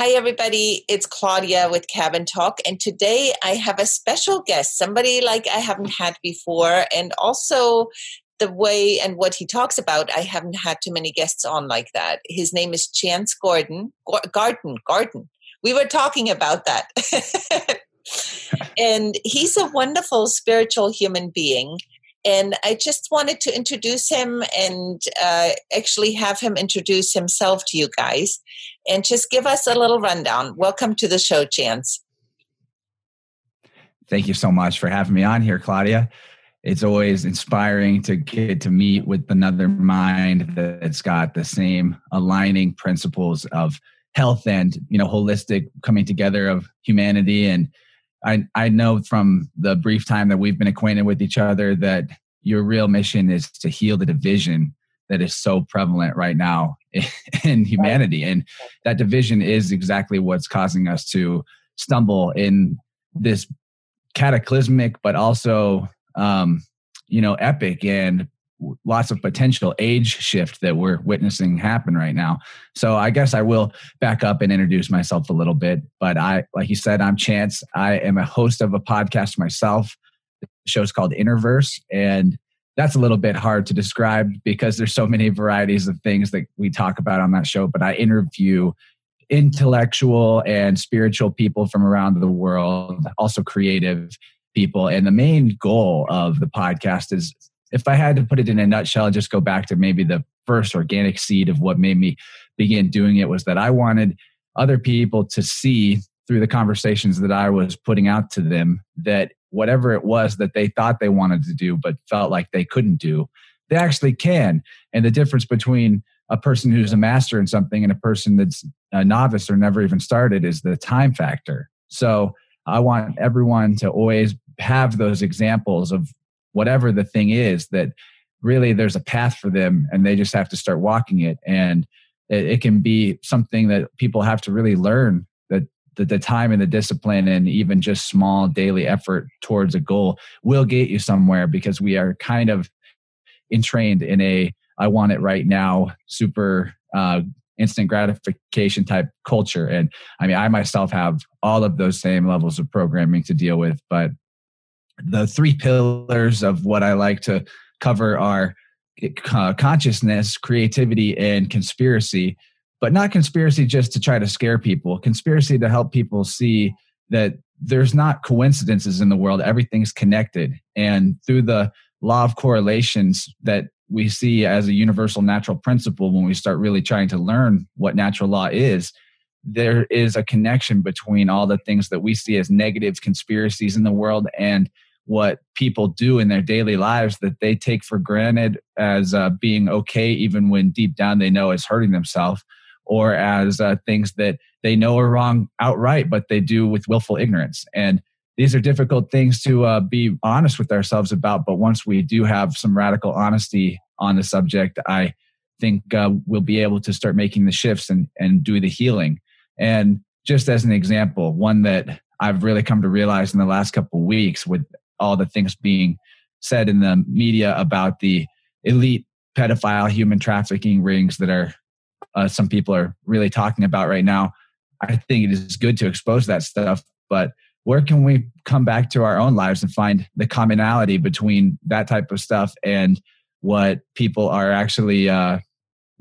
Hi, everybody. It's Claudia with Cabin Talk. And today I have a special guest, somebody like I haven't had before. And also, the way and what he talks about, I haven't had too many guests on like that. His name is Chance Gordon. Garden, Garden. We were talking about that. and he's a wonderful spiritual human being and I just wanted to introduce him and uh, actually have him introduce himself to you guys and just give us a little rundown. Welcome to the show, Chance. Thank you so much for having me on here, Claudia. It's always inspiring to get to meet with another mind that's got the same aligning principles of health and you know holistic coming together of humanity and I, I know from the brief time that we've been acquainted with each other that your real mission is to heal the division that is so prevalent right now in humanity. And that division is exactly what's causing us to stumble in this cataclysmic, but also, um, you know, epic and lots of potential age shift that we're witnessing happen right now. So I guess I will back up and introduce myself a little bit. But I, like you said, I'm Chance. I am a host of a podcast myself. The show's called Innerverse, and that's a little bit hard to describe because there's so many varieties of things that we talk about on that show. But I interview intellectual and spiritual people from around the world, also creative people. And the main goal of the podcast is if I had to put it in a nutshell, just go back to maybe the first organic seed of what made me begin doing it was that I wanted other people to see through the conversations that I was putting out to them that whatever it was that they thought they wanted to do but felt like they couldn't do, they actually can. And the difference between a person who's a master in something and a person that's a novice or never even started is the time factor. So I want everyone to always have those examples of whatever the thing is that really there's a path for them and they just have to start walking it. And it, it can be something that people have to really learn that the, the time and the discipline and even just small daily effort towards a goal will get you somewhere because we are kind of entrained in a i want it right now super uh, instant gratification type culture. And i mean i myself have all of those same levels of programming to deal with but the three pillars of what I like to cover are uh, consciousness, creativity, and conspiracy. But not conspiracy just to try to scare people, conspiracy to help people see that there's not coincidences in the world, everything's connected. And through the law of correlations that we see as a universal natural principle when we start really trying to learn what natural law is, there is a connection between all the things that we see as negative conspiracies in the world and what people do in their daily lives that they take for granted as uh, being okay, even when deep down they know is hurting themselves, or as uh, things that they know are wrong outright, but they do with willful ignorance. And these are difficult things to uh, be honest with ourselves about. But once we do have some radical honesty on the subject, I think uh, we'll be able to start making the shifts and, and do the healing. And just as an example, one that I've really come to realize in the last couple of weeks with all the things being said in the media about the elite pedophile human trafficking rings that are uh, some people are really talking about right now. I think it is good to expose that stuff, but where can we come back to our own lives and find the commonality between that type of stuff and what people are actually uh,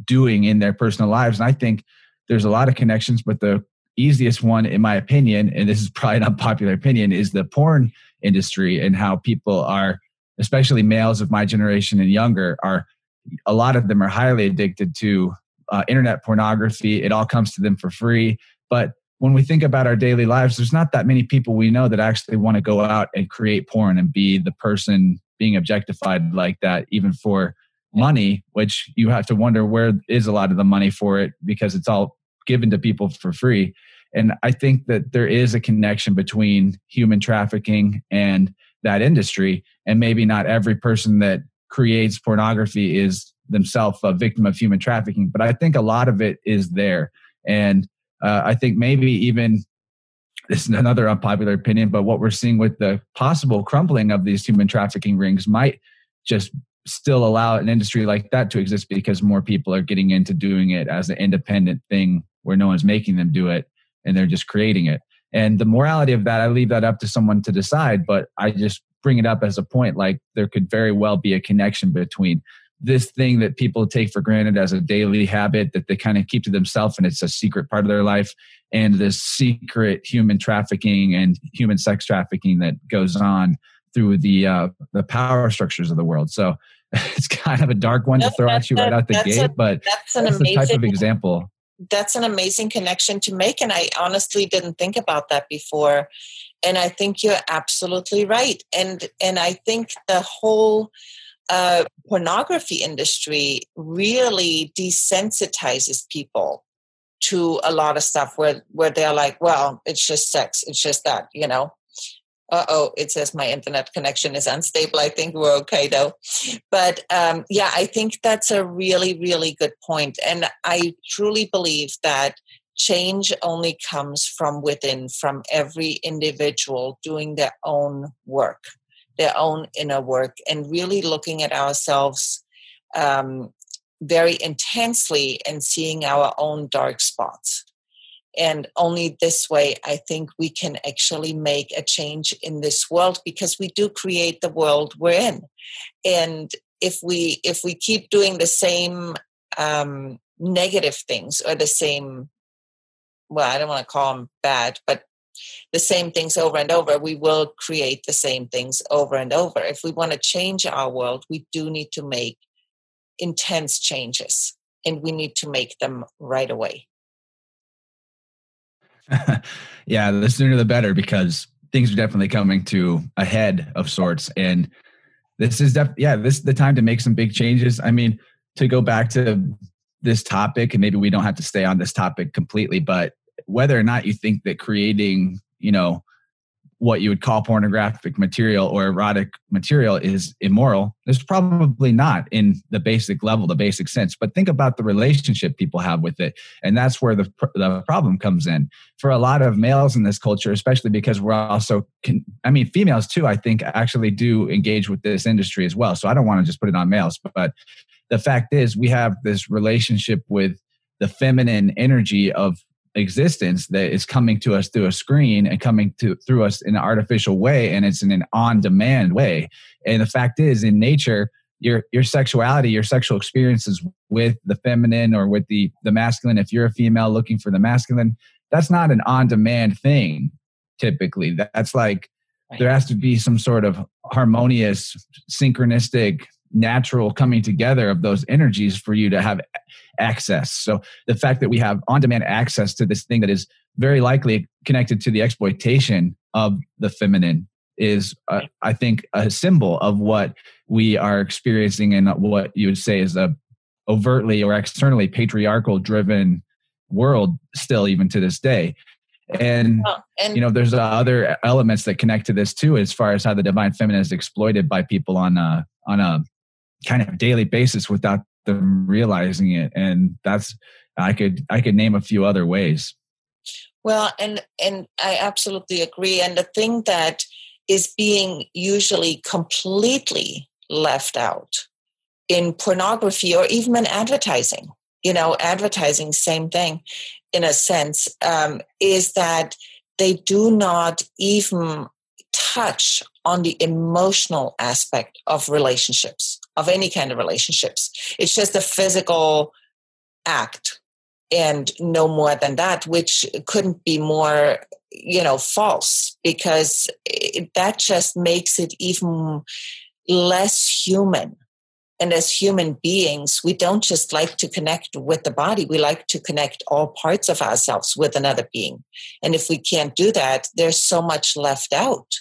doing in their personal lives? And I think there's a lot of connections, but the easiest one, in my opinion, and this is probably an unpopular opinion, is the porn industry and how people are, especially males of my generation and younger, are a lot of them are highly addicted to uh, internet pornography. It all comes to them for free. But when we think about our daily lives, there's not that many people we know that actually want to go out and create porn and be the person being objectified like that, even for money, which you have to wonder where is a lot of the money for it because it's all given to people for free. And I think that there is a connection between human trafficking and that industry. And maybe not every person that creates pornography is themselves a victim of human trafficking, but I think a lot of it is there. And uh, I think maybe even this is another unpopular opinion, but what we're seeing with the possible crumbling of these human trafficking rings might just still allow an industry like that to exist because more people are getting into doing it as an independent thing where no one's making them do it and they're just creating it. And the morality of that, I leave that up to someone to decide, but I just bring it up as a point like there could very well be a connection between this thing that people take for granted as a daily habit that they kind of keep to themselves and it's a secret part of their life and this secret human trafficking and human sex trafficking that goes on through the uh, the power structures of the world so it's kind of a dark one to throw at you right out the gate a, but that's an that's amazing, the type of example that's an amazing connection to make and i honestly didn't think about that before and i think you're absolutely right and and i think the whole uh, pornography industry really desensitizes people to a lot of stuff where where they're like, well, it's just sex, it's just that, you know. Uh oh, it says my internet connection is unstable. I think we're okay though. But um, yeah, I think that's a really, really good point. And I truly believe that change only comes from within, from every individual doing their own work their own inner work and really looking at ourselves um, very intensely and seeing our own dark spots. And only this way, I think we can actually make a change in this world because we do create the world we're in. And if we if we keep doing the same um, negative things or the same, well, I don't want to call them bad, but the same things over and over, we will create the same things over and over. If we want to change our world, we do need to make intense changes and we need to make them right away. yeah, the sooner the better because things are definitely coming to a head of sorts. And this is def- yeah, this is the time to make some big changes. I mean, to go back to this topic, and maybe we don't have to stay on this topic completely, but whether or not you think that creating, you know, what you would call pornographic material or erotic material is immoral it's probably not in the basic level the basic sense but think about the relationship people have with it and that's where the, the problem comes in. For a lot of males in this culture especially because we're also i mean females too i think actually do engage with this industry as well so i don't want to just put it on males but the fact is we have this relationship with the feminine energy of existence that is coming to us through a screen and coming to through us in an artificial way and it's in an on-demand way. And the fact is in nature your your sexuality your sexual experiences with the feminine or with the the masculine if you're a female looking for the masculine that's not an on-demand thing typically. That's like there has to be some sort of harmonious synchronistic natural coming together of those energies for you to have access. So the fact that we have on demand access to this thing that is very likely connected to the exploitation of the feminine is, uh, I think, a symbol of what we are experiencing and what you would say is a overtly or externally patriarchal driven world still even to this day and, oh, and you know there's uh, other elements that connect to this too as far as how the divine feminine is exploited by people on a on a kind of daily basis without them realizing it. And that's i could i could name a few other ways. Well and and i absolutely agree. And the thing that is being usually completely left out in pornography or even in advertising you know advertising same thing in a sense um, is that they do not even touch on the emotional aspect of relationships, of any kind of relationships. It's just a physical act and no more than that, which couldn't be more, you know, false because it, that just makes it even less human. And as human beings, we don't just like to connect with the body, we like to connect all parts of ourselves with another being. And if we can't do that, there's so much left out.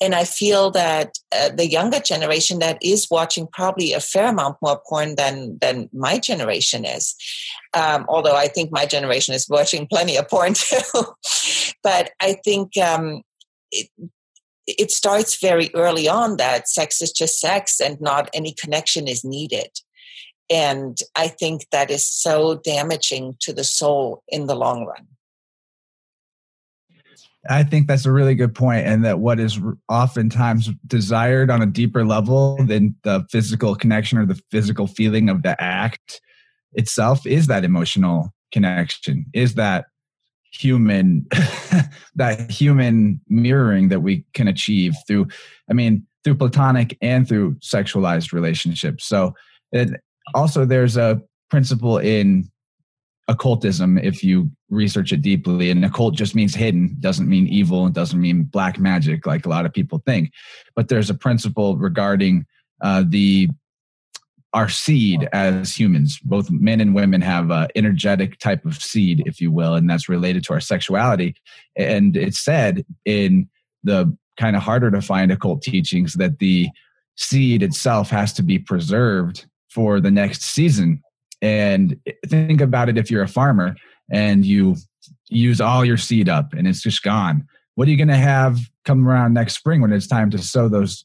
And I feel that uh, the younger generation that is watching probably a fair amount more porn than than my generation is. Um, although I think my generation is watching plenty of porn too. but I think um, it, it starts very early on that sex is just sex and not any connection is needed. And I think that is so damaging to the soul in the long run. I think that's a really good point, and that what is oftentimes desired on a deeper level than the physical connection or the physical feeling of the act itself is that emotional connection, is that human that human mirroring that we can achieve through i mean through platonic and through sexualized relationships. So it, also there's a principle in occultism if you research it deeply and occult just means hidden doesn't mean evil it doesn't mean black magic like a lot of people think. But there's a principle regarding uh, the our seed as humans. Both men and women have a energetic type of seed if you will and that's related to our sexuality. And it's said in the kind of harder to find occult teachings that the seed itself has to be preserved for the next season and think about it if you're a farmer and you use all your seed up and it's just gone. What are you going to have come around next spring when it's time to sow those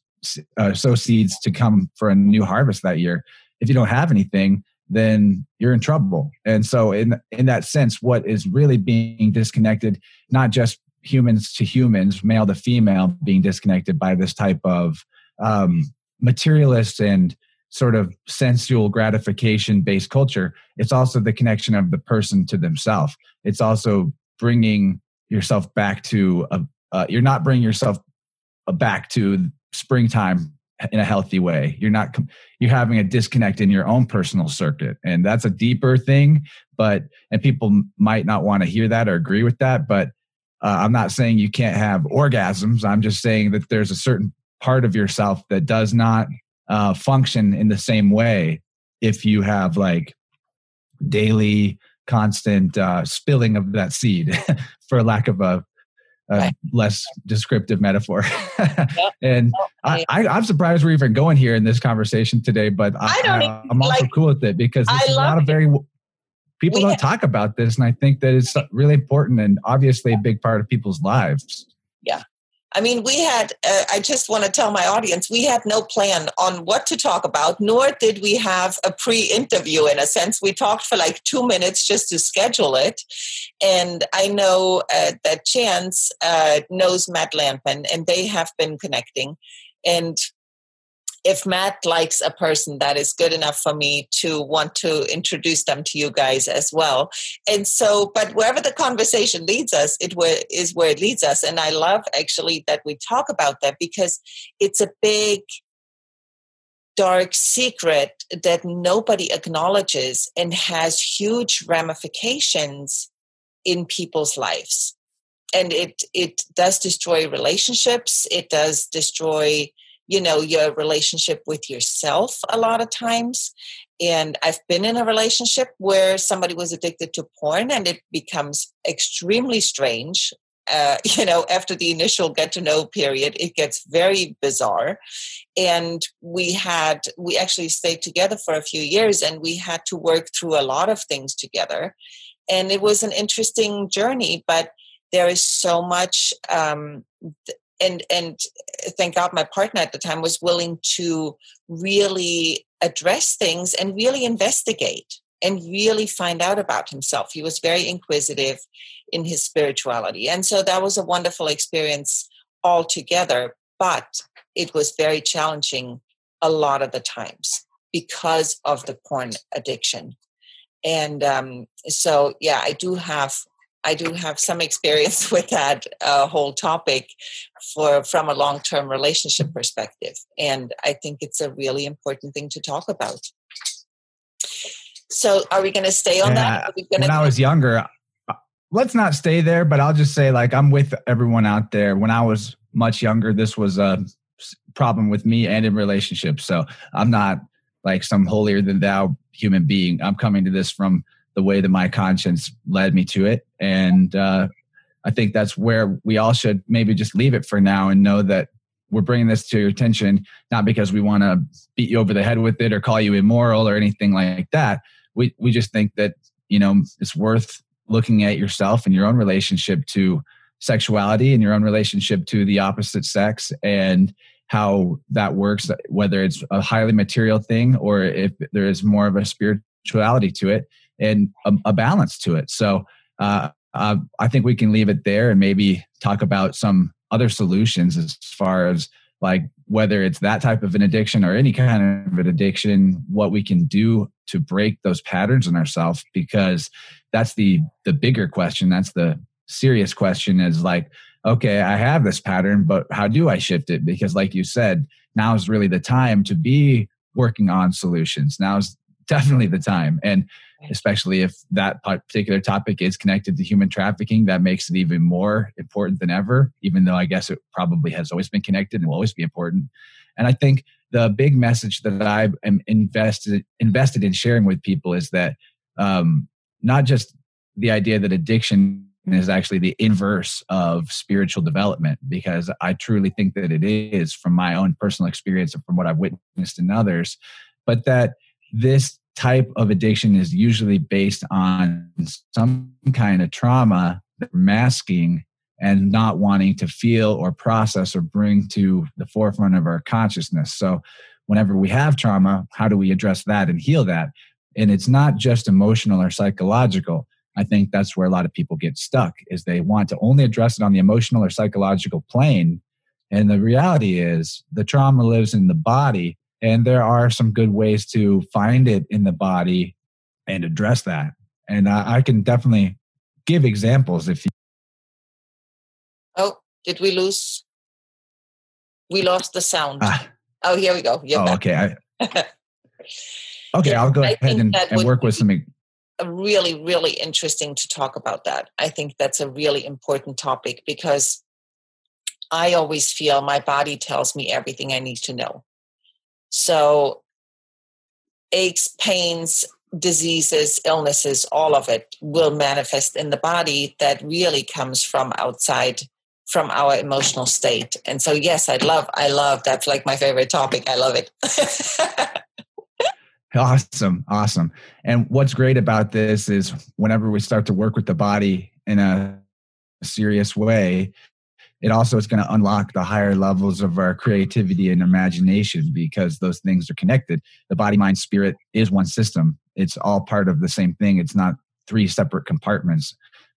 uh, sow seeds to come for a new harvest that year? If you don't have anything, then you're in trouble. And so, in in that sense, what is really being disconnected, not just humans to humans, male to female, being disconnected by this type of um, materialist and sort of sensual gratification based culture it's also the connection of the person to themselves it's also bringing yourself back to a, uh, you're not bringing yourself back to springtime in a healthy way. You're not you're having a disconnect in your own personal circuit and that's a deeper thing but and people might not want to hear that or agree with that but uh, i'm not saying you can't have orgasms. I'm just saying that there's a certain part of yourself that does not uh, function in the same way if you have like daily constant uh, spilling of that seed for lack of a, a right. less descriptive metaphor. Yep. and I, I, am surprised we're even going here in this conversation today but I, I am also like, cool with it because this is not a very people we don't have, talk about this and i think that it's really important and obviously a big part of people's lives. Yeah I mean, we had, uh, I just want to tell my audience, we had no plan on what to talk about, nor did we have a pre interview in a sense. We talked for like two minutes just to schedule it. And I know uh, that Chance uh, knows Matt Landman, and they have been connecting. And if Matt likes a person, that is good enough for me to want to introduce them to you guys as well. And so, but wherever the conversation leads us, it is where it leads us. And I love actually that we talk about that because it's a big, dark secret that nobody acknowledges and has huge ramifications in people's lives and it it does destroy relationships it does destroy you know your relationship with yourself a lot of times. And i've been in a relationship where somebody was addicted to porn and it becomes extremely strange uh, you know after the initial get to know period it gets very bizarre. And we had we actually stayed together for a few years and we had to work through a lot of things together. And it was an interesting journey but there is so much um, and and thank god my partner at the time was willing to really address things and really investigate and really find out about himself. He was very inquisitive in his spirituality. And so that was a wonderful experience altogether but it was very challenging a lot of the times because of the porn addiction. And um, so yeah i do have I do have some experience with that uh, whole topic for from a long term relationship perspective, and I think it's a really important thing to talk about. So, are we going to stay on yeah, that? when I was younger, uh, let's not stay there, but I'll just say, like, I'm with everyone out there. When I was much younger, this was a problem with me and in relationships. So, I'm not like some holier than thou human being. I'm coming to this from the way that my conscience led me to it. And uh, I think that's where we all should maybe just leave it for now and know that we're bringing this to your attention, not because we want to beat you over the head with it or call you immoral or anything like that. We, we just think that, you know, it's worth looking at yourself and your own relationship to sexuality and your own relationship to the opposite sex and how that works, whether it's a highly material thing or if there is more of a spirituality to it and a, a balance to it. So uh, I think we can leave it there and maybe talk about some other solutions as far as like whether it's that type of an addiction or any kind of an addiction what we can do to break those patterns in ourselves because that's the the bigger question that's the serious question is like, okay, I have this pattern, but how do I shift it? Because, like you said, now is really the time to be working on solutions. Now is definitely the time. And especially if that particular topic is connected to human trafficking, that makes it even more important than ever, even though I guess it probably has always been connected and will always be important. And I think the big message that I am invested invested in sharing with people is that um, not just the idea that addiction is actually the inverse of spiritual development, because I truly think that it is from my own personal experience and from what I've witnessed in others, but that this type of addiction is usually based on some kind of trauma masking and not wanting to feel or process or bring to the forefront of our consciousness. So, whenever we have trauma, how do we address that and heal that? And it's not just emotional or psychological. I think that's where a lot of people get stuck is they want to only address it on the emotional or psychological plane. And the reality is the trauma lives in the body and there are some good ways to find it in the body and address that. And I, I can definitely give examples if you. Oh, did we lose? We lost the sound. Ah. Oh, here we go. You're oh, back. okay. I, okay, yeah, I'll go I ahead and, and work with some. Really, really interesting to talk about that. I think that's a really important topic because I always feel my body tells me everything I need to know. So, aches, pains, diseases, illnesses, all of it will manifest in the body that really comes from outside from our emotional state. And so yes, I love I love that's like my favorite topic. I love it. awesome. Awesome. And what's great about this is whenever we start to work with the body in a serious way, it also is going to unlock the higher levels of our creativity and imagination because those things are connected. The body, mind, spirit is one system. It's all part of the same thing. It's not three separate compartments.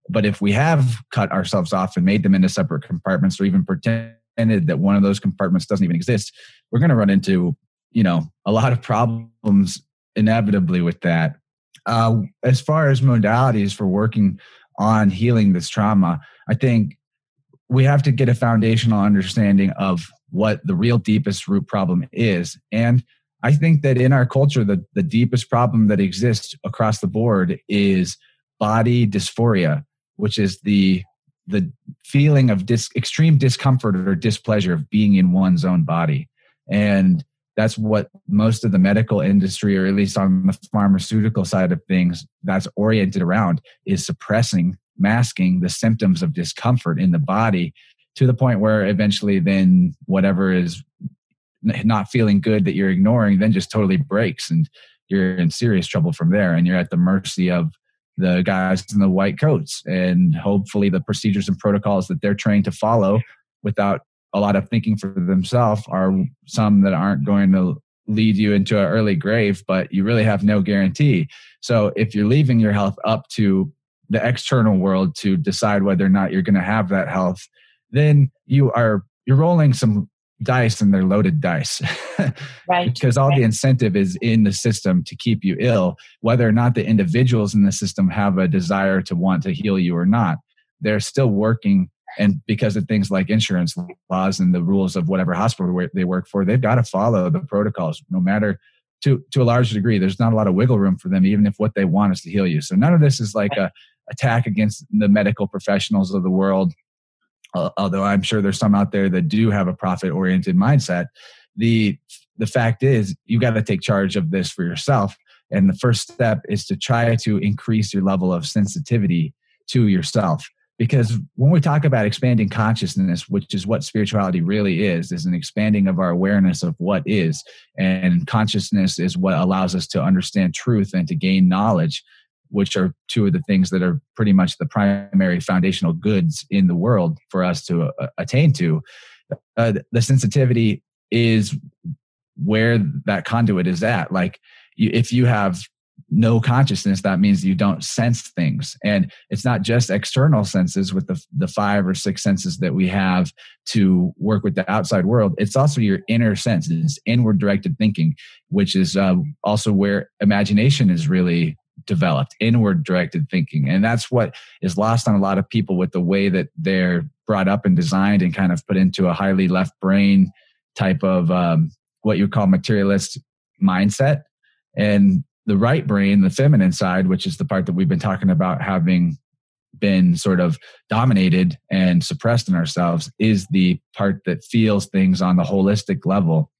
But if we have cut ourselves off and made them into separate compartments or even pretended that one of those compartments doesn't even exist, we're going to run into, you know, a lot of problems inevitably with that. Uh, as far as modalities for working on healing this trauma, I think we have to get a foundational understanding of what the real deepest root problem is. And I think that in our culture, the, the deepest problem that exists across the board is body dysphoria, which is the the feeling of dis, extreme discomfort or displeasure of being in one's own body. And that's what most of the medical industry, or at least on the pharmaceutical side of things, that's oriented around is suppressing masking the symptoms of discomfort in the body to the point where eventually then whatever is not feeling good that you're ignoring then just totally breaks and you're in serious trouble from there and you're at the mercy of the guys in the white coats. And hopefully the procedures and protocols that they're trained to follow without a lot of thinking for themselves are some that aren't going to lead you into an early grave but you really have no guarantee. So if you're leaving your health up to the external world to decide whether or not you're going to have that health, then you are you're rolling some dice and they're loaded dice. right. because all right. the incentive is in the system to keep you ill, whether or not the individuals in the system have a desire to want to heal you or not. They're still working and because of things like insurance laws and the rules of whatever hospital they work for, they've got to follow the protocols no matter to to a large degree. There's not a lot of wiggle room for them, even if what they want is to heal you. So none of this is like a attack against the medical professionals of the world. Uh, although I'm sure there's some out there that do have a profit oriented mindset, the the fact is you got to take charge of this for yourself. And the first step is to try to increase your level of sensitivity to yourself. Because when we talk about expanding consciousness, which is what spirituality really is, is an expanding of our awareness of what is. And consciousness is what allows us to understand truth and to gain knowledge which are two of the things that are pretty much the primary foundational goods in the world for us to uh, attain to. Uh, the sensitivity is where that conduit is at. Like, you, if you have no consciousness, that means you don't sense things. And it's not just external senses with the, the five or six senses that we have to work with the outside world. It's also your inner senses, inward directed thinking, which is uh, also where imagination is really developed inward directed thinking. And that's what is lost on a lot of people with the way that they're brought up and designed and kind of put into a highly left brain type of um, what you call materialist mindset. And the right brain the feminine side which is the part that we've been talking about having been sort of dominated and suppressed in ourselves is the part that feels things on the holistic level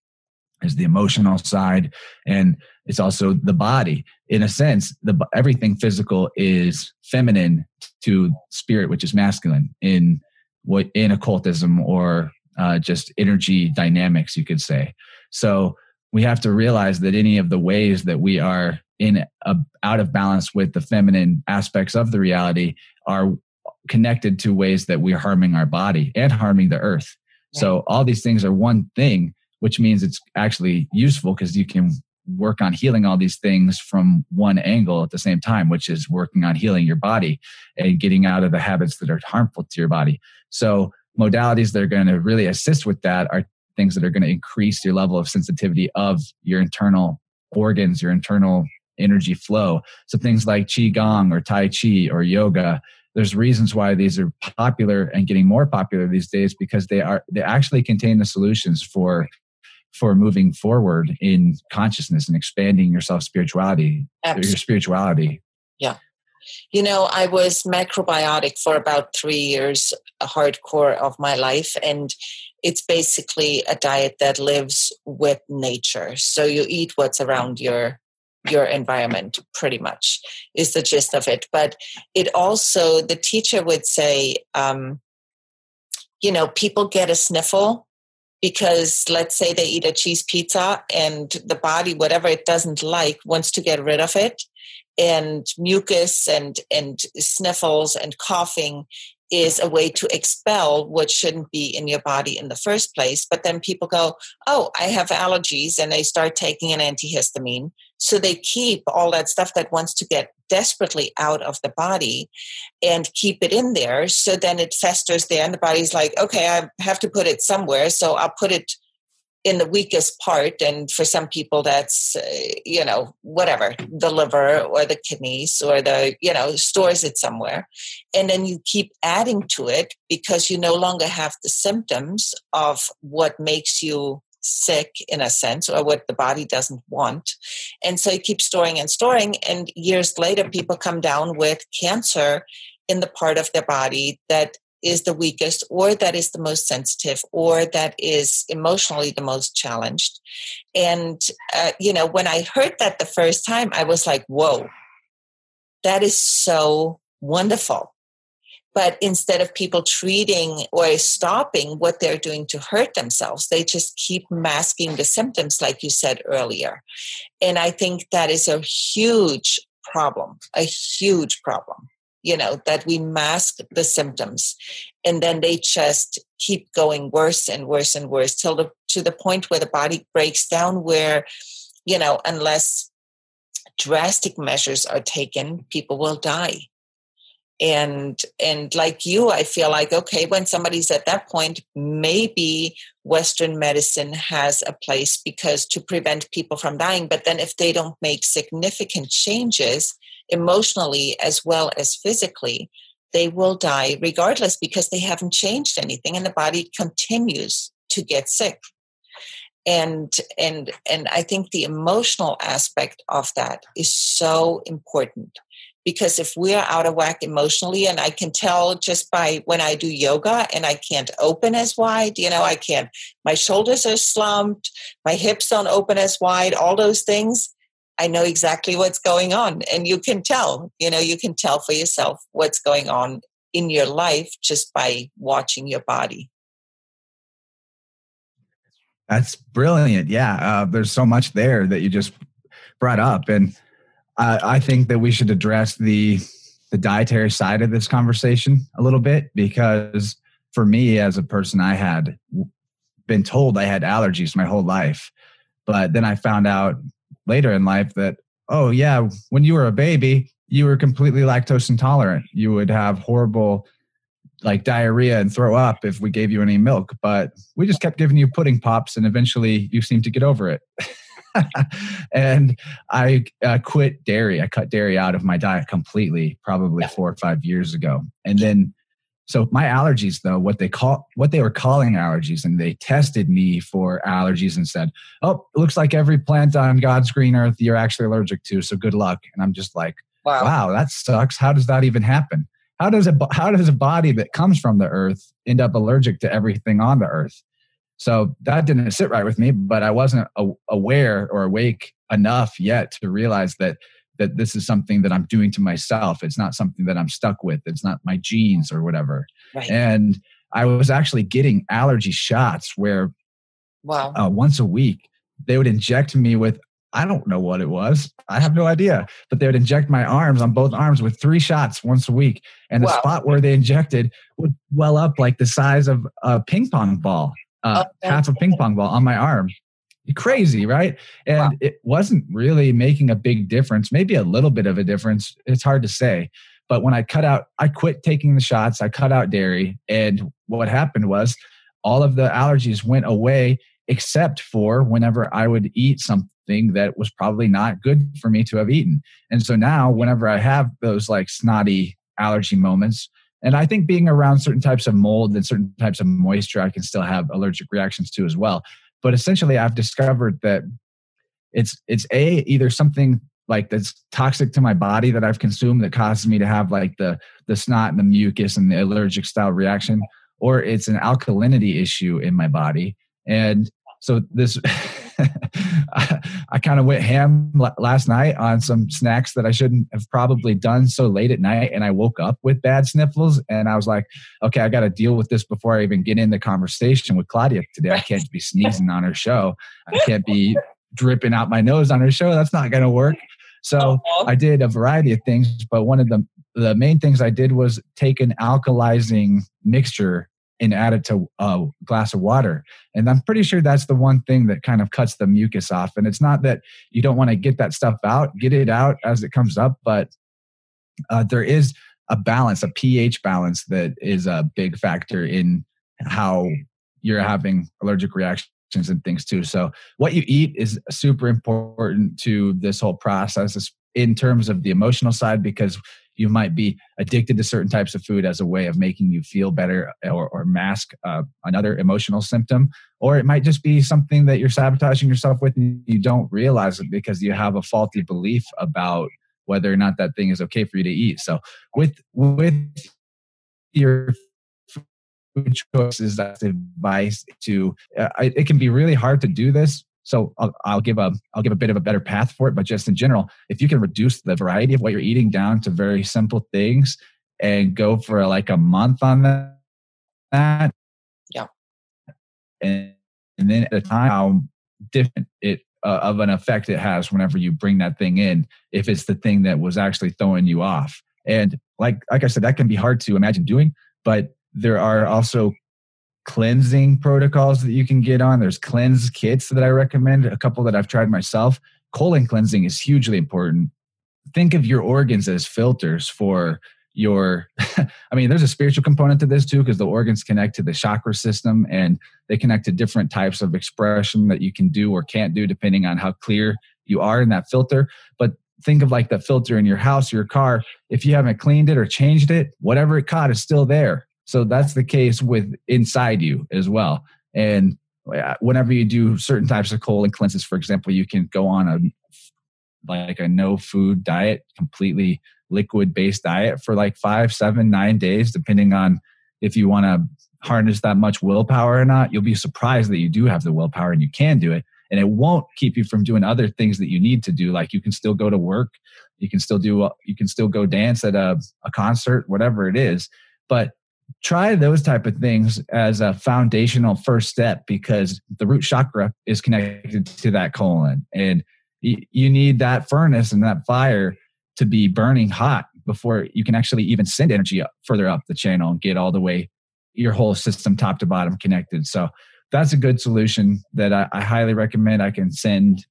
is the emotional side and it's also the body. In a sense the everything physical is feminine to spirit which is masculine in what in occultism or uh, just energy dynamics you could say. So we have to realize that any of the ways that we are in a, out of balance with the feminine aspects of the reality are connected to ways that we're harming our body and harming the earth. So all these things are one thing which means it's actually useful because you can work on healing all these things from one angle at the same time, which is working on healing your body and getting out of the habits that are harmful to your body. So, modalities that are going to really assist with that are things that are going to increase your level of sensitivity of your internal organs, your internal energy flow. So, things like Qigong or Tai Chi or yoga. There's reasons why these are popular and getting more popular these days because they are they actually contain the solutions for for moving forward in consciousness and expanding your self spirituality, your spirituality. Yeah. You know, I was macrobiotic for about three years, a hardcore of my life. And it's basically a diet that lives with nature. So you eat what's around your your environment pretty much is the gist of it but it also the teacher would say um, you know people get a sniffle because let's say they eat a cheese pizza and the body whatever it doesn't like wants to get rid of it. And mucus and and sniffles and coughing is a way to expel what shouldn't be in your body in the first place. But then people go oh i have allergies and they start taking an antihistamine. So they keep all that stuff that wants to get desperately out of the body and keep it in there. So then it festers there, and the body's like, okay, I have to put it somewhere. So I'll put it in the weakest part. And for some people, that's, uh, you know, whatever, the liver or the kidneys or the, you know, stores it somewhere. And then you keep adding to it because you no longer have the symptoms of what makes you sick in a sense or what the body doesn't want. And so you keep storing and storing and years later people come down with cancer in the part of their body that is the weakest or that is the most sensitive or that is emotionally the most challenged. And uh, you know when i heard that the first time i was like whoa. That is so wonderful but instead of people treating or stopping what they're doing to hurt themselves, they just keep masking the symptoms, like you said earlier. And I think that is a huge problem, a huge problem, you know, that we mask the symptoms and then they just keep going worse and worse and worse till the, to the point where the body breaks down, where, you know, unless drastic measures are taken, people will die and and like you i feel like okay when somebody's at that point maybe western medicine has a place because to prevent people from dying. But then if they don't make significant changes emotionally as well as physically they will die regardless because they haven't changed anything and the body continues to get sick. And and and i think the emotional aspect of that is so important because if we're out of whack emotionally and i can tell just by when i do yoga and i can't open as wide you know i can't my shoulders are slumped my hips don't open as wide all those things i know exactly what's going on. And you can tell you know you can tell for yourself what's going on in your life just by watching your body. That's brilliant. Yeah uh, there's so much there that you just brought up. And uh, I think that we should address the the dietary side of this conversation a little bit because for me as a person, I had been told I had allergies my whole life, but then I found out later in life that oh yeah, when you were a baby, you were completely lactose intolerant. You would have horrible like diarrhea and throw up if we gave you any milk, but we just kept giving you pudding pops and eventually you seemed to get over it. and I uh, quit dairy. I cut dairy out of my diet completely, probably four or five years ago. And then, so my allergies, though, what they call what they were calling allergies, and they tested me for allergies and said, "Oh, looks like every plant on God's green earth you're actually allergic to. So good luck." And I'm just like, "Wow, wow that sucks. How does that even happen?" How does a how does a body that comes from the earth end up allergic to everything on the earth? So that didn't sit right with me, but I wasn't aware or awake enough yet to realize that that this is something that I'm doing to myself. It's not something that I'm stuck with. It's not my genes or whatever. Right. And I was actually getting allergy shots where, wow, uh, once a week they would inject me with I don't know what it was. I have no idea. But they would inject my arms on both arms with three shots once a week. And the wow. spot where they injected would well up like the size of a ping pong ball, uh, oh, half a ping pong ball on my arm. Crazy, right? And wow. it wasn't really making a big difference, maybe a little bit of a difference. It's hard to say. But when I cut out, I quit taking the shots, I cut out dairy. And what happened was all of the allergies went away except for whenever I would eat something that was probably not good for me to have eaten. And so now, whenever I have those like snotty allergy moments, and I think being around certain types of mold and certain types of moisture, I can still have allergic reactions to as well. But essentially, I've discovered that it's it's a either something like that's toxic to my body that I've consumed that causes me to have like the the snot and the mucus and the allergic style reaction, or it's an alkalinity issue in my body and so this, I, I kind of went ham last night on some snacks that I shouldn't have probably done so late at night. And I woke up with bad sniffles. And I was like, okay, I got to deal with this before I even get in the conversation with Claudia today. I can't be sneezing on her show. I can't be dripping out my nose on her show. That's not going to work. So. I did a variety of things, but one of the the main things I did was take an alkalizing mixture and add it to a glass of water. And I'm pretty sure that's the one thing that kind of cuts the mucus off. And it's not that you don't want to get that stuff out, get it out as it comes up, but uh, there is a balance, a pH balance that is a big factor in how you're having allergic reactions and things too. So what you eat is super important to this whole process in terms of the emotional side because you might be addicted to certain types of food as a way of making you feel better or, or mask uh, another emotional symptom or it might just be something that you're sabotaging yourself with and you don't realize it because you have a faulty belief about whether or not that thing is okay for you to eat. So with with your food choices that's advice to uh, it can be really hard to do this so I'll, I'll, give a I'll give a bit of a better path for it, but just in general, if you can reduce the variety of what you're eating down to very simple things and go for like a month on that, yeah, and, and then at a time how different it uh, of an effect it has whenever you bring that thing in, if it's the thing that was actually throwing you off, and like like I said, that can be hard to imagine doing, but there are also cleansing protocols that you can get on. There's cleanse kits that I recommend, a couple that I've tried myself. Colon cleansing is hugely important. Think of your organs as filters for your i mean there's a spiritual component to this too because the organs connect to the chakra system and they connect to different types of expression that you can do or can't do depending on how clear you are in that filter but think of like the filter in your house your car if you haven't cleaned it or changed it whatever it caught is still there so that's the case with inside you as well. And whenever you do certain types of colon cleanses, for example, you can go on a like a no food diet, completely liquid based diet for like five, seven, nine days, depending on if you want to harness that much willpower or not. You'll be surprised that you do have the willpower and you can do it. And it won't keep you from doing other things that you need to do. Like you can still go to work, you can still do, you can still go dance at a, a concert, whatever it is. But try those type of things as a foundational first step because the root chakra is connected to that colon and you need that furnace and that fire to be burning hot before you can actually even send energy up, further up the channel and get all the way your whole system top to bottom connected. So that's a good solution that i, I highly recommend. I can send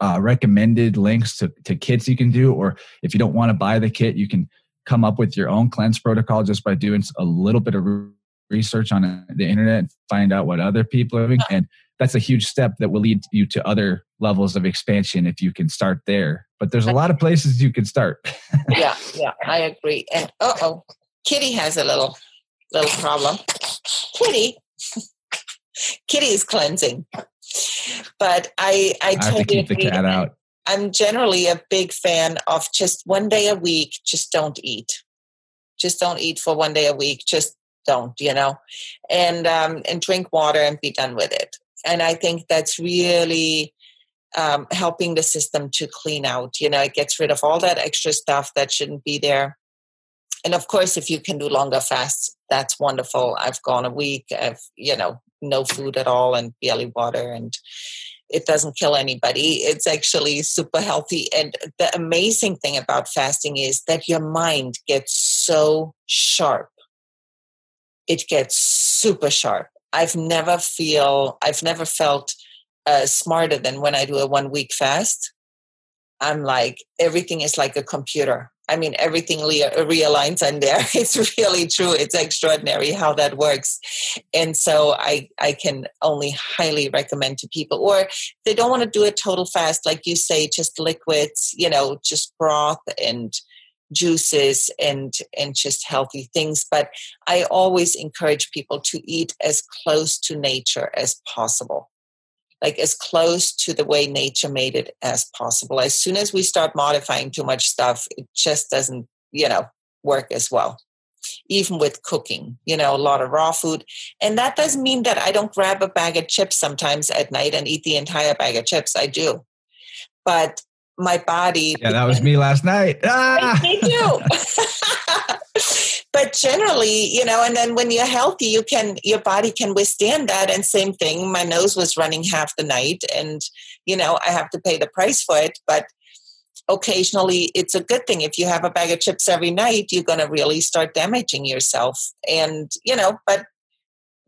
uh, recommended links to, to kits you can do or if you don't want to buy the kit you can come up with your own cleanse protocol just by doing a little bit of research on the internet and find out what other people are doing. And that's a huge step that will lead you to other levels of expansion if you can start there. But there's a lot of places you can start. yeah, yeah, I agree. And uh oh, Kitty has a little little problem. Kitty, Kitty is cleansing, but I I, I have to keep the cat out. I'm generally a big fan of just one day a week. Just don't eat. Just don't eat for one day a week. Just don't, you know, and um, and drink water and be done with it. And I think that's really um, helping the system to clean out. You know, it gets rid of all that extra stuff that shouldn't be there. And of course, if you can do longer fasts, that's wonderful. I've gone a week. I've you know no food at all and barely water and it doesn't kill anybody. It's actually super healthy. And the amazing thing about fasting is that your mind gets so sharp. It gets super sharp. I've never feel I've never felt uh, smarter than when I do a one week fast. I'm like everything is like a computer. I mean, everything realigns in there. It's really true. It's extraordinary how that works. And so I, I can only highly recommend to people, or they don't want to do a total fast, like you say, just liquids, you know, just broth and juices and and just healthy things but i always encourage people to eat as close to nature as possible like as close to the way nature made it as possible. As soon as we start modifying too much stuff, it just doesn't, you know, work as well. Even with cooking, you know, a lot of raw food. And that doesn't mean that I don't grab a bag of chips sometimes at night and eat the entire bag of chips. I do. But my body. Yeah, that was me last night. Ah! Me too. but generally you know and then when you're healthy you can your body can withstand that and same thing my nose was running half the night and you know i have to pay the price for it but occasionally it's a good thing if you have a bag of chips every night you're going to really start damaging yourself and you know but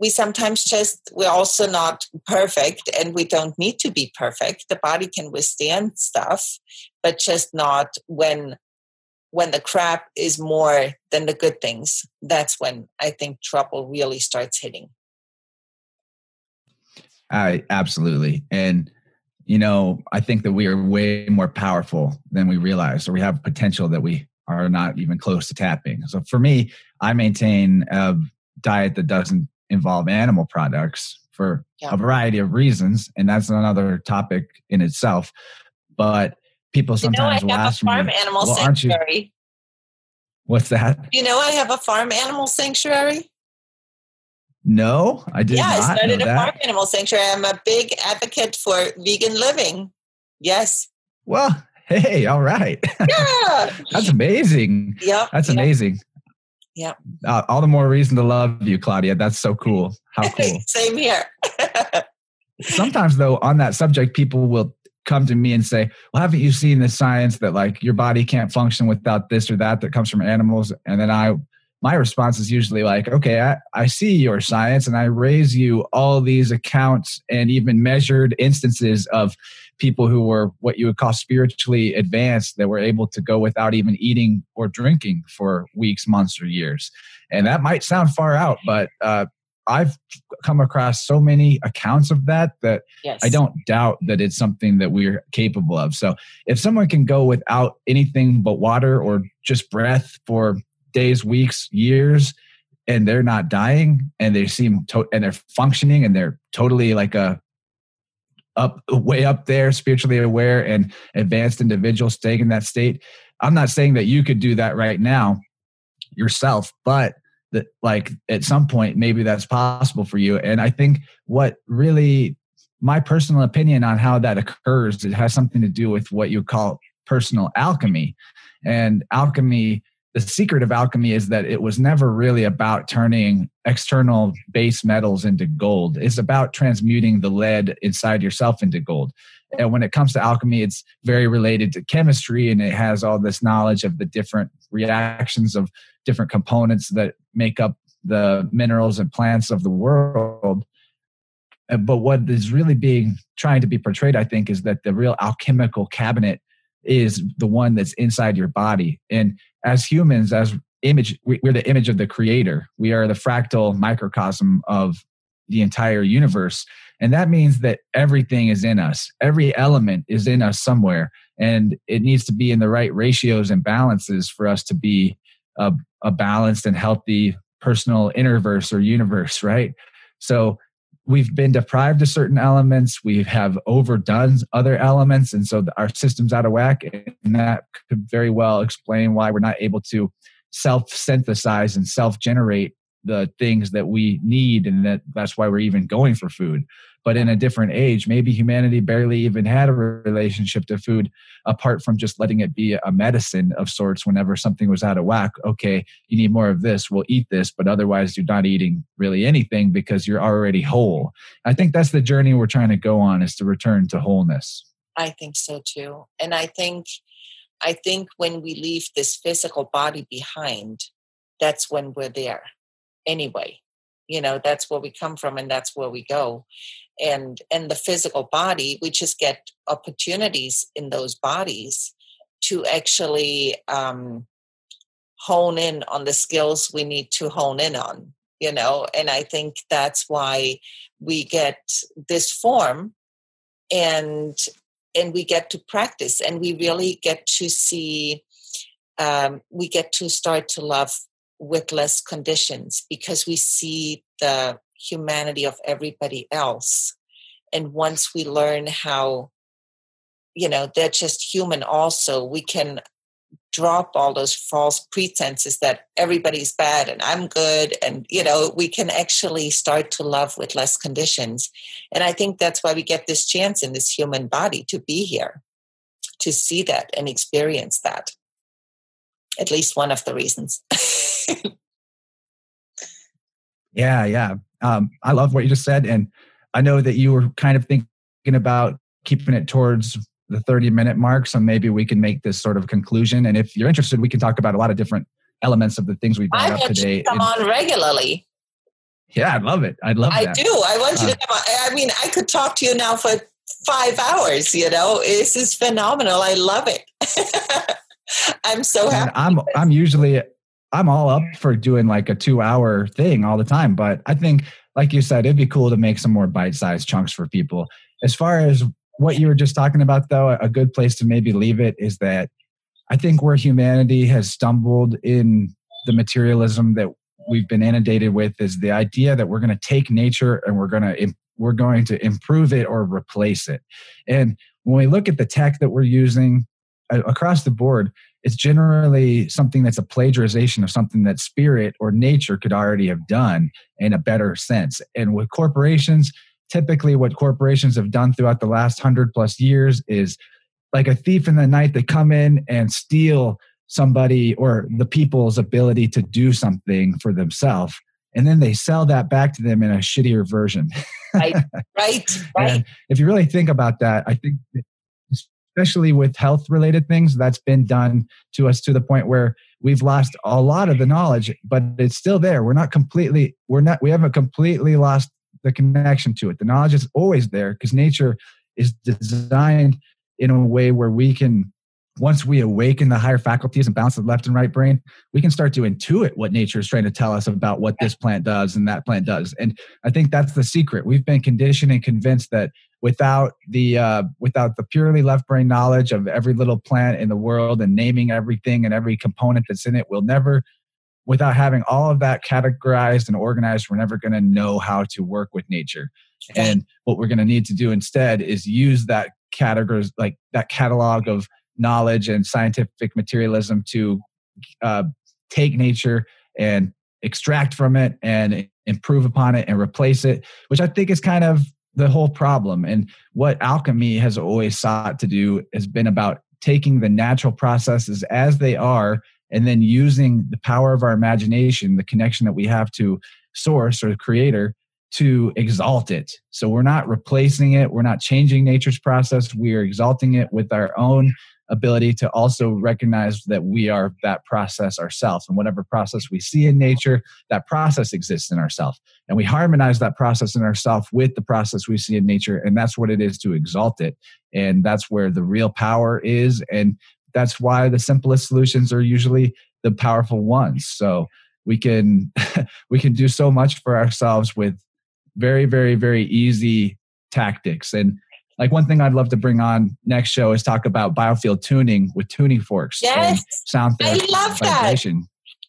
we sometimes just we're also not perfect and we don't need to be perfect the body can withstand stuff but just not when when the crap is more than the good things, that's when I think trouble really starts hitting. I absolutely. And you know, I think that we are way more powerful than we realize, or we have potential that we are not even close to tapping. So for me, I maintain a diet that doesn't involve animal products for yeah. a variety of reasons, and that's another topic in itself. But people sometimes you know, I have a farm me, animal well, sanctuary. What's that? You know, I have a farm animal sanctuary. No, I did yeah, not. I started a that. farm animal sanctuary. I'm a big advocate for vegan living. Yes. Well, hey, all right. Yeah. That's amazing. Yep. That's yep. amazing. Yep. Uh, all the more reason to love you, Claudia. That's so cool. How cool. Same here. Sometimes, though, on that subject, people will come to me and say, Well, haven't you seen the science that like your body can't function without this or that that comes from animals? And then I, my response is usually like, Okay, I, I see your science and I raise you all these accounts and even measured instances of people who were what you would call spiritually advanced that were able to go without even eating or drinking for weeks, months, or years. And that might sound far out, but uh, I've come across so many accounts of that that yes. I don't doubt that it's something that we're capable of. So if someone can go without anything but water or just breath for days, weeks, years, and they're not dying and they seem to- and they're functioning and they're totally like a up way up there spiritually aware and advanced individual staying in that state. I'm not saying that you could do that right now yourself but that like at some point maybe that's possible for you. And i think what really my personal opinion on how that occurs it has something to do with what you call personal alchemy. And alchemy the secret of alchemy is that it was never really about turning external base metals into gold. It's about transmuting the lead inside yourself into gold. And when it comes to alchemy it's very related to chemistry and it has all this knowledge of the different reactions of different components that make up the minerals and plants of the world. Uh, but what is really being trying to be portrayed i think is that the real alchemical cabinet is the one that's inside your body and as humans as image we're the image of the creator we are the fractal microcosm of the entire universe. And that means that everything is in us, every element is in us somewhere. And it needs to be in the right ratios and balances for us to be a, a balanced and healthy personal innerverse or universe, right? So we've been deprived of certain elements. We have overdone other elements. And so our system's out of whack. And that could very well explain why we're not able to self-synthesize and self-generate the things that we need and that that's why we're even going for food. But in a different age maybe humanity barely even had a relationship to food apart from just letting it be a medicine of sorts whenever something was out of whack. Okay you need more of this we'll eat this but otherwise you're not eating really anything because you're already whole. I think that's the journey we're trying to go on is to return to wholeness. I think so too. And i think i think when we leave this physical body behind that's when we're there anyway you know that's where we come from and that's where we go. And and the physical body we just get opportunities in those bodies to actually um, hone in on the skills we need to hone in on you know? And i think that's why we get this form and and we get to practice and we really get to see um, we get to start to love with less conditions because we see the humanity of everybody else. And once we learn how, you know, they're just human also, we can drop all those false pretenses that everybody's bad and I'm good. And, you know, we can actually start to love with less conditions. And I think that's why we get this chance in this human body to be here, to see that and experience that. At least one of the reasons. yeah, yeah. Um, I love what you just said, and I know that you were kind of thinking about keeping it towards the 30 minute mark. So maybe we can make this sort of conclusion. And if you're interested, we can talk about a lot of different elements of the things we brought I up today. come on regularly. Yeah, I'd love it. I'd love it. I that. do. I want you uh, to come on. I mean, I could talk to you now for five hours, you know. This is phenomenal. I love it. I'm so happy. I'm I'm usually I'm all up for doing like a two hour thing all the time. But I think, like you said, it'd be cool to make some more bite sized chunks for people. As far as what you were just talking about, though, a good place to maybe leave it is that I think where humanity has stumbled in the materialism that we've been inundated with is the idea that we're going to take nature and we're going to we're going to improve it or replace it. And when we look at the tech that we're using across the board, it's generally something that's a plagiarization of something that spirit or nature could already have done in a better sense. And with corporations, typically what corporations have done throughout the last hundred plus years is like a thief in the night, they come in and steal somebody or the people's ability to do something for themselves. And then they sell that back to them in a shittier version. right, right, right. if you really think about that, I think especially with health related things, that's been done to us to the point where we've lost a lot of the knowledge, but it's still there. We're not completely, we're not, we haven't completely lost the connection to it. The knowledge is always there because nature is designed in a way where we can once we awaken the higher faculties and balance the left and right brain, we can start to intuit what nature is trying to tell us about what this plant does and that plant does. And I think that's the secret. We've been conditioned and convinced that without the uh, without the purely left brain knowledge of every little plant in the world and naming everything and every component that's in it we'll never without having all of that categorized and organized we're never going to know how to work with nature. And what we're going to need to do instead is use that categories like that catalog of knowledge and scientific materialism to uh, take nature and extract from it and improve upon it and replace it which i think is kind of the whole problem. And what alchemy has always sought to do has been about taking the natural processes as they are and then using the power of our imagination, the connection that we have to source or creator to exalt it. So we're not replacing it, we're not changing nature's process, we are exalting it with our own ability to also recognize that we are that process ourselves and whatever process we see in nature that process exists in ourselves and we harmonize that process in ourselves with the process we see in nature and that's what it is to exalt it. And that's where the real power is and that's why the simplest solutions are usually the powerful ones. So we can we can do so much for ourselves with very, very, very easy tactics. And like one thing I'd love to bring on next show is talk about biofield tuning with tuning forks. Yes. sound therapy. I love vibration.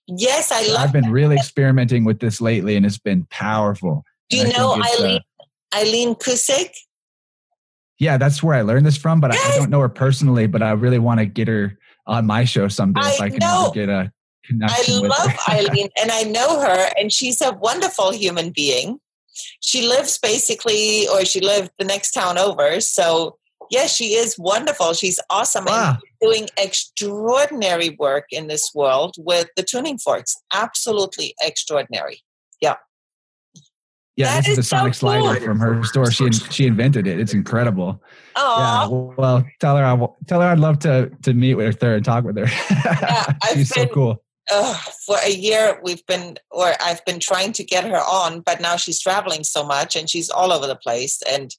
that. Yes, I love I've been that. really experimenting with this lately and it's been powerful. Do you know uh, Eileen uh, Eileen Cusick? Yeah, that's where I learned this from, but yes. I don't know her personally, but I really want to get her on my show someday I if I can know. get a connection. I love Eileen and I know her and she's a wonderful human being she lives basically, or she lived the next town over. So, yes, she is wonderful. She's awesome wow. and doing extraordinary work in this world with the tuning forks. Absolutely extraordinary. Yeah. Yeah, that this is the Sonic so slider cool. from her store. She she invented it. It's incredible. Oh, yeah. Well, tell her I tell her I'd love to to meet with her and talk with her. Yeah, She's been, so cool uh, for a year we've been or I've been trying to get her on, but now she's traveling so much and she's all over the place and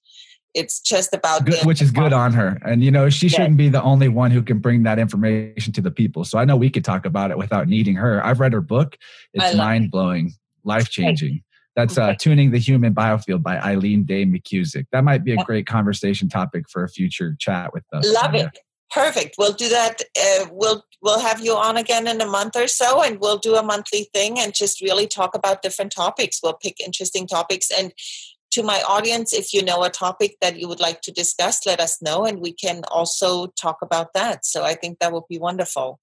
it's just about good, which is good on her. And you know, she yeah. shouldn't be the only one who can bring that information to the people. So I know we could talk about it without needing her. I've read her book. It's mind blowing, life changing. That's uh, Tuning the Human Biofield by Eileen Day McKusick. That might be a great conversation topic for a future chat with us. Love it. Perfect. We'll do that. Uh, we'll we'll have you on again in a month or so, and we'll do a monthly thing and just really talk about different topics. We'll pick interesting topics. And to my audience, if you know a topic that you would like to discuss, let us know, and we can also talk about that. So I think that would be wonderful.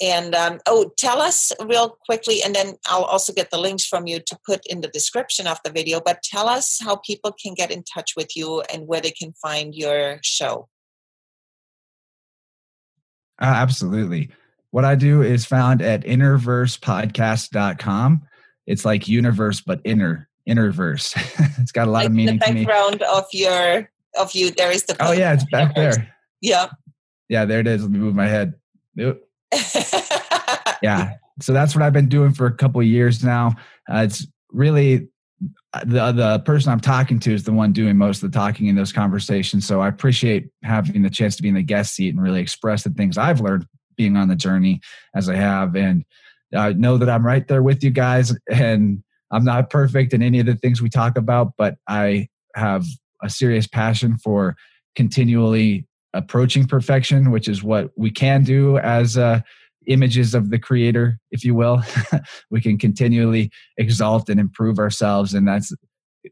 And um, oh, tell us real quickly, and then I'll also get the links from you to put in the description of the video. But tell us how people can get in touch with you and where they can find your show. Uh, absolutely. What I do is found at innerversepodcast.com. It's like universe, but inner, innerverse. it's got a lot like of meaning. The background of your of you, there is the. Oh yeah, it's back there. Yeah. Yeah, there it is. Let me move my head. yeah. So that's what I've been doing for a couple years now. Uh, it's really the the person I'm talking to is the one doing most of the talking in those conversations. So I appreciate having the chance to be in the guest seat and really express the things I've learned being on the journey as I have, and I know that I'm right there with you guys. And I'm not perfect in any of the things we talk about, but I have a serious passion for continually approaching perfection, which is what we can do as uh, images of the creator if you will we can continually exalt and improve ourselves. And that's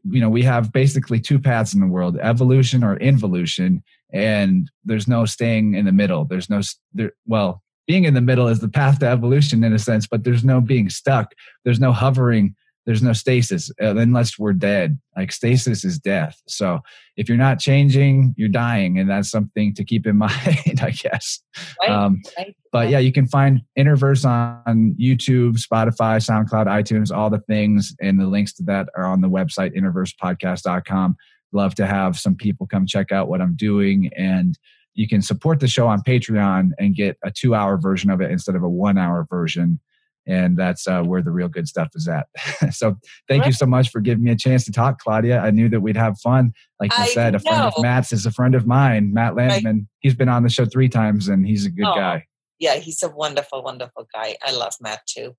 you know we have basically two paths in the world evolution or involution. And there's no staying in the middle. There's no there, well being in the middle is the path to evolution in a sense but there's no being stuck. There's no hovering there's no stasis uh, unless we're dead. Like stasis is death. So if you're not changing, you're dying, and that's something to keep in mind, I guess. Right. Um, right. But yeah, you can find Innerverse on YouTube, Spotify, SoundCloud, iTunes, all the things, and the links to that are on the website innerversepodcast.com. Love to have some people come check out what I'm doing and you can support the show on Patreon and get a two hour version of it instead of a one hour version and that's uh, where the real good stuff is at. so thank right. you so much for giving me a chance to talk, Claudia. I knew that we'd have fun. Like you I said, a friend of Matt's is a friend of mine, Matt Landman. Right. He's been on the show three times, and he's a good oh. guy yeah, he's a wonderful, wonderful guy. I love Matt too.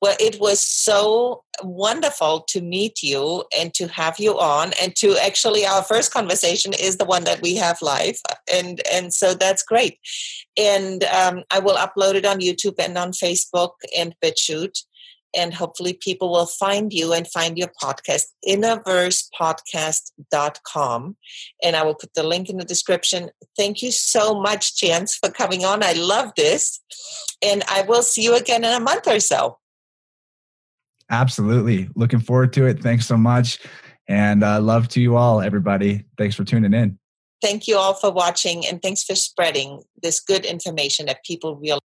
Well, it was so wonderful to meet you and to have you on, and to actually our first conversation is the one that we have live, and and so that's great. And um, I will upload it on YouTube and on Facebook and BitChute and hopefully people will find you and find your podcast innerversepodcast.com and i will put the link in the description. Thank you so much chance for coming on. I love this. And i will see you again in a month or so. Absolutely. Looking forward to it. Thanks so much. And uh, love to you all everybody. Thanks for tuning in. Thank you all for watching and thanks for spreading this good information that people realize